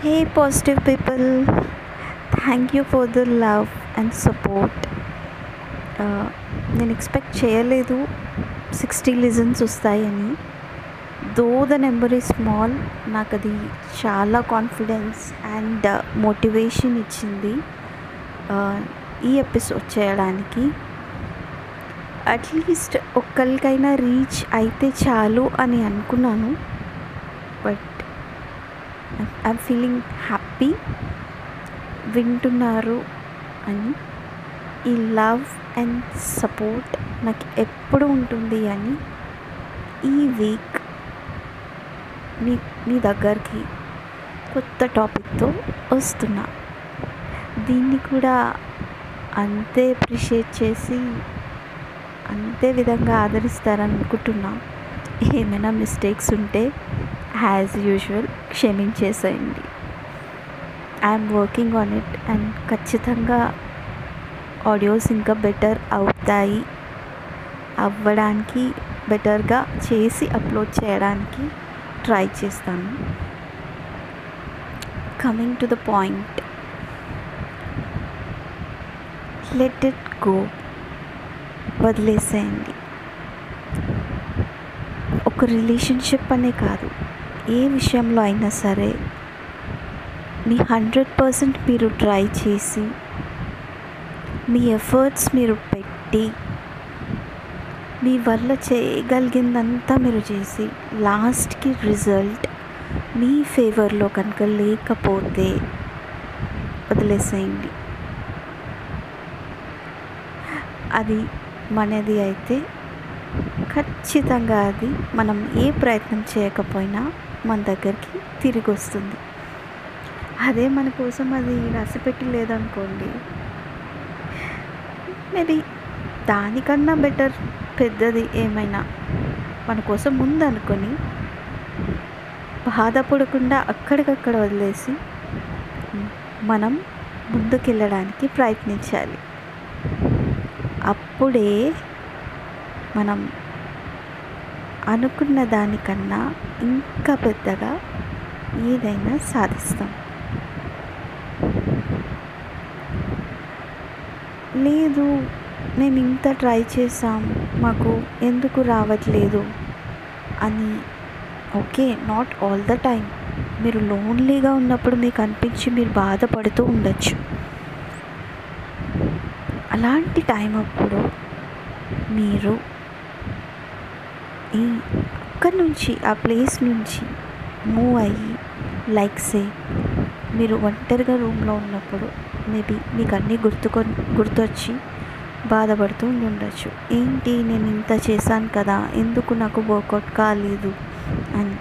Hey, positive people, thank you for the love and support నేను expect చేయలేదు. Sixty listens వస్తాయని. Though the number ఈ small నాకు అది చాలా కాన్ఫిడెన్స్ అండ్ మోటివేషన్ ఇచ్చింది. ఈ ఎపిసోడ్ చేయడానికి. అట్లీస్ట్ ఒక్కరికైనా రీచ్ అయితే చాలు అని అనుకున్నాను. ఐమ్ ఫీలింగ్ హ్యాపీ వింటున్నారు అని. ఈ లవ్ అండ్ సపోర్ట్ నాకు ఎప్పుడు ఉంటుంది అని ఈ వీక్ మీ మీ దగ్గరికి కొత్త టాపిక్తో వస్తున్నా. దీన్ని కూడా అంతే అప్రిషియేట్ చేసి అంతే విధంగా ఆదరిస్తారనుకుంటున్నా. ఏమైనా మిస్టేక్స్ ఉంటే as usual క్షమించేసేయండి. I'm working on it and ఖచ్చితంగా ఆడియోస్ ఇంకా బెటర్ అవుతాయి. అవ్వడానికి బెటర్గా చేసి అప్లోడ్ చేయడానికి ట్రై చేస్తాను. Coming to the point let it go వదిలేసేయండి. ఒక రిలేషన్షిప్ అనే కాదు. ఏ విషయంలో అయినా సరే మీ హండ్రెడ్ పర్సెంట్ మీరు ట్రై చేసి మీ ఎఫర్ట్స్ మీరు పెట్టి మీ వల్ల చేయగలిగిందంతా మీరు చేసి లాస్ట్కి రిజల్ట్ మీ ఫేవర్లో కనుక లేకపోతే వదిలేసేయండి. అది మనది అయితే ఖచ్చితంగా అది మనం ఏ ప్రయత్నం చేయకపోయినా మన దగ్గరికి తిరిగి వస్తుంది. అదే మన కోసం అది రాసిపెట్టి లేదనుకోండి. మేబీ దానికన్నా బెటర్ పెద్దది ఏమైనా మన కోసం ఉందనుకొని బాధపడకుండా అక్కడికక్కడ వదిలేసి మనం ముందుకెళ్ళడానికి ప్రయత్నించాలి. అప్పుడే మనం అనుకున్న దానికన్నా ఇంకా పెద్దగా ఏదైనా సాధిస్తాం. లేదు మేము ఇంత ట్రై చేసాం మాకు ఎందుకు రావట్లేదు అని. Okay not all the time మీరు లోన్లీగా ఉన్నప్పుడు మీకు అనిపించి మీరు బాధపడుతూ ఉండొచ్చు. అలాంటి టైం అప్పుడు మీరు ఈ అక్కడి నుంచి ఆ ప్లేస్ నుంచి మూవ్ అయ్యి లైక్ సే మీరు ఒంటరిగా రూమ్లో ఉన్నప్పుడు మేబీ మీకు అన్నీ గుర్తుకొ గుర్తొచ్చి బాధపడుతూ ఉండొచ్చు. ఏంటి నేను ఇంత చేశాను కదా ఎందుకు నాకు వర్కౌట్ కాలేదు అని.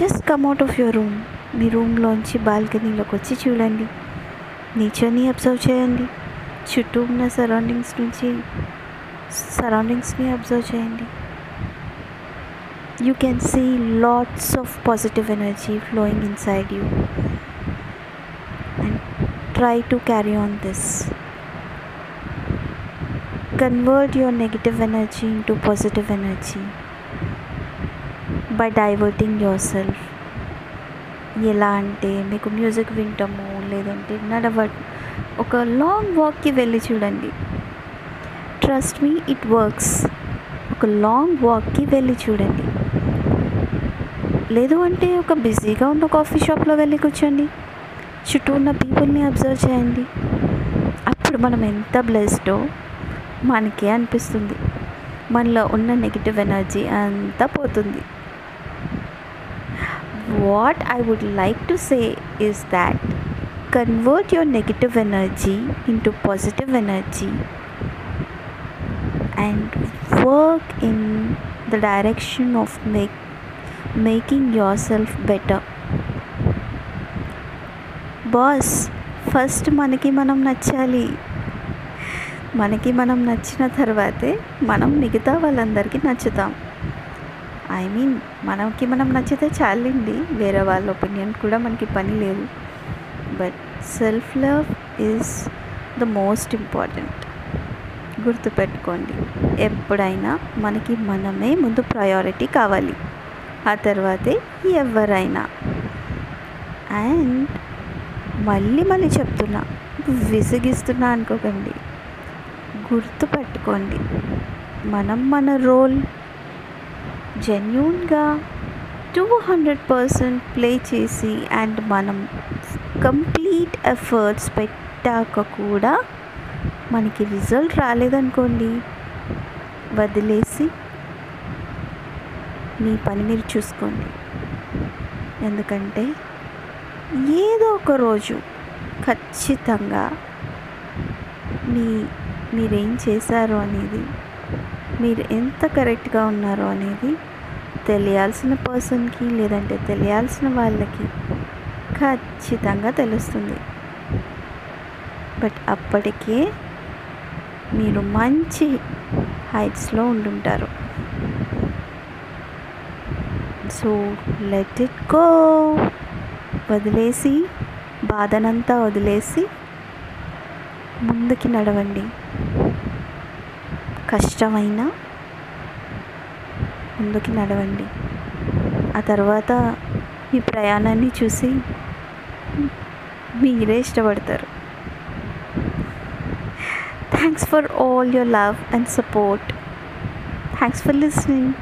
Just come out of your room. మీ రూమ్లోంచి బాల్కనీలోకి వచ్చి చూడండి. నేచర్ని అబ్జర్వ్ చేయండి. చుట్టూ ఉన్న సరౌండింగ్స్ నుంచి సరౌండింగ్స్ని అబ్జర్వ్ చేయండి. You can see lots of positive energy flowing inside you and try to carry on this convert your negative energy into positive energy by diverting yourself. ఎలా అంటే మీకు మ్యూజిక్ వింటాము లేదంటే నడవ ఒక లాంగ్ వాక్కి వెళ్ళి చూడండి. ట్రస్ట్ మీ ఇట్ వర్క్స్ ఒక లాంగ్ వాక్కి వెళ్ళి చూడండి. లేదు అంటే ఒక బిజీగా ఉన్న కాఫీ షాప్లో వెళ్ళి కూర్చోండి. చుట్టూ ఉన్న పీపుల్ని అబ్జర్వ్ చేయండి. అప్పుడు మనం ఎంత బ్లెస్డో మనకే అనిపిస్తుంది. మనలో ఉన్న నెగిటివ్ ఎనర్జీ అంతా పోతుంది. What I would like to say is that convert your negative energy into positive energy and work in the direction of make making yourself self better boss first మనకి మనం నచ్చాలి. మనకి మనం నచ్చిన తర్వాతే మనం మిగతా వాళ్ళందరికీ నచ్చుతాం. ఐ మీన్ మనకి మనం నచ్చితే చాలండి. వేరే వాళ్ళ ఒపీనియన్ కూడా మనకి పని లేదు. But self love is the most important గుర్తుపెట్టుకోండి. ఎప్పుడైనా మనకి మనమే ముందు ప్రయారిటీ కావాలి. ఆ తర్వాతే ఎవరైనా. అండ్ మళ్ళీ మళ్ళీ చెప్తున్నా విసిగిస్తున్నా అనుకోకండి. గుర్తుపెట్టుకోండి మనం మన రోల్ జెన్యున్గా టూ హండ్రెడ్ పర్సెంట్ ప్లే చేసి అండ్ మనం కంప్లీట్ ఎఫర్ట్స్ పెట్టాక కూడా మనకి రిజల్ట్ రాలేదనుకోండి వదిలేసి మీ పని మీరు చూసుకోండి. ఎందుకంటే ఏదో ఒక రోజు ఖచ్చితంగా మీ మీరేం చేశారు అనేది మీరు ఎంత కరెక్ట్గా ఉన్నారో అనేది తెలియాల్సిన పర్సన్కి లేదంటే తెలియాల్సిన వాళ్ళకి ఖచ్చితంగా తెలుస్తుంది. బట్ అప్పటికే మీరు మంచి హైట్స్లో ఉండుంటారు. సో లెట్ ఇట్ గో వదిలేసి బాధనంతా వదిలేసి ముందుకి నడవండి. కష్టమైనా ముందుకి నడవండి. ఆ తర్వాత ఈ ప్రయాణాన్ని చూసి మీరే ఇష్టపడతారు. Thanks for all your love and support. Thanks for listening.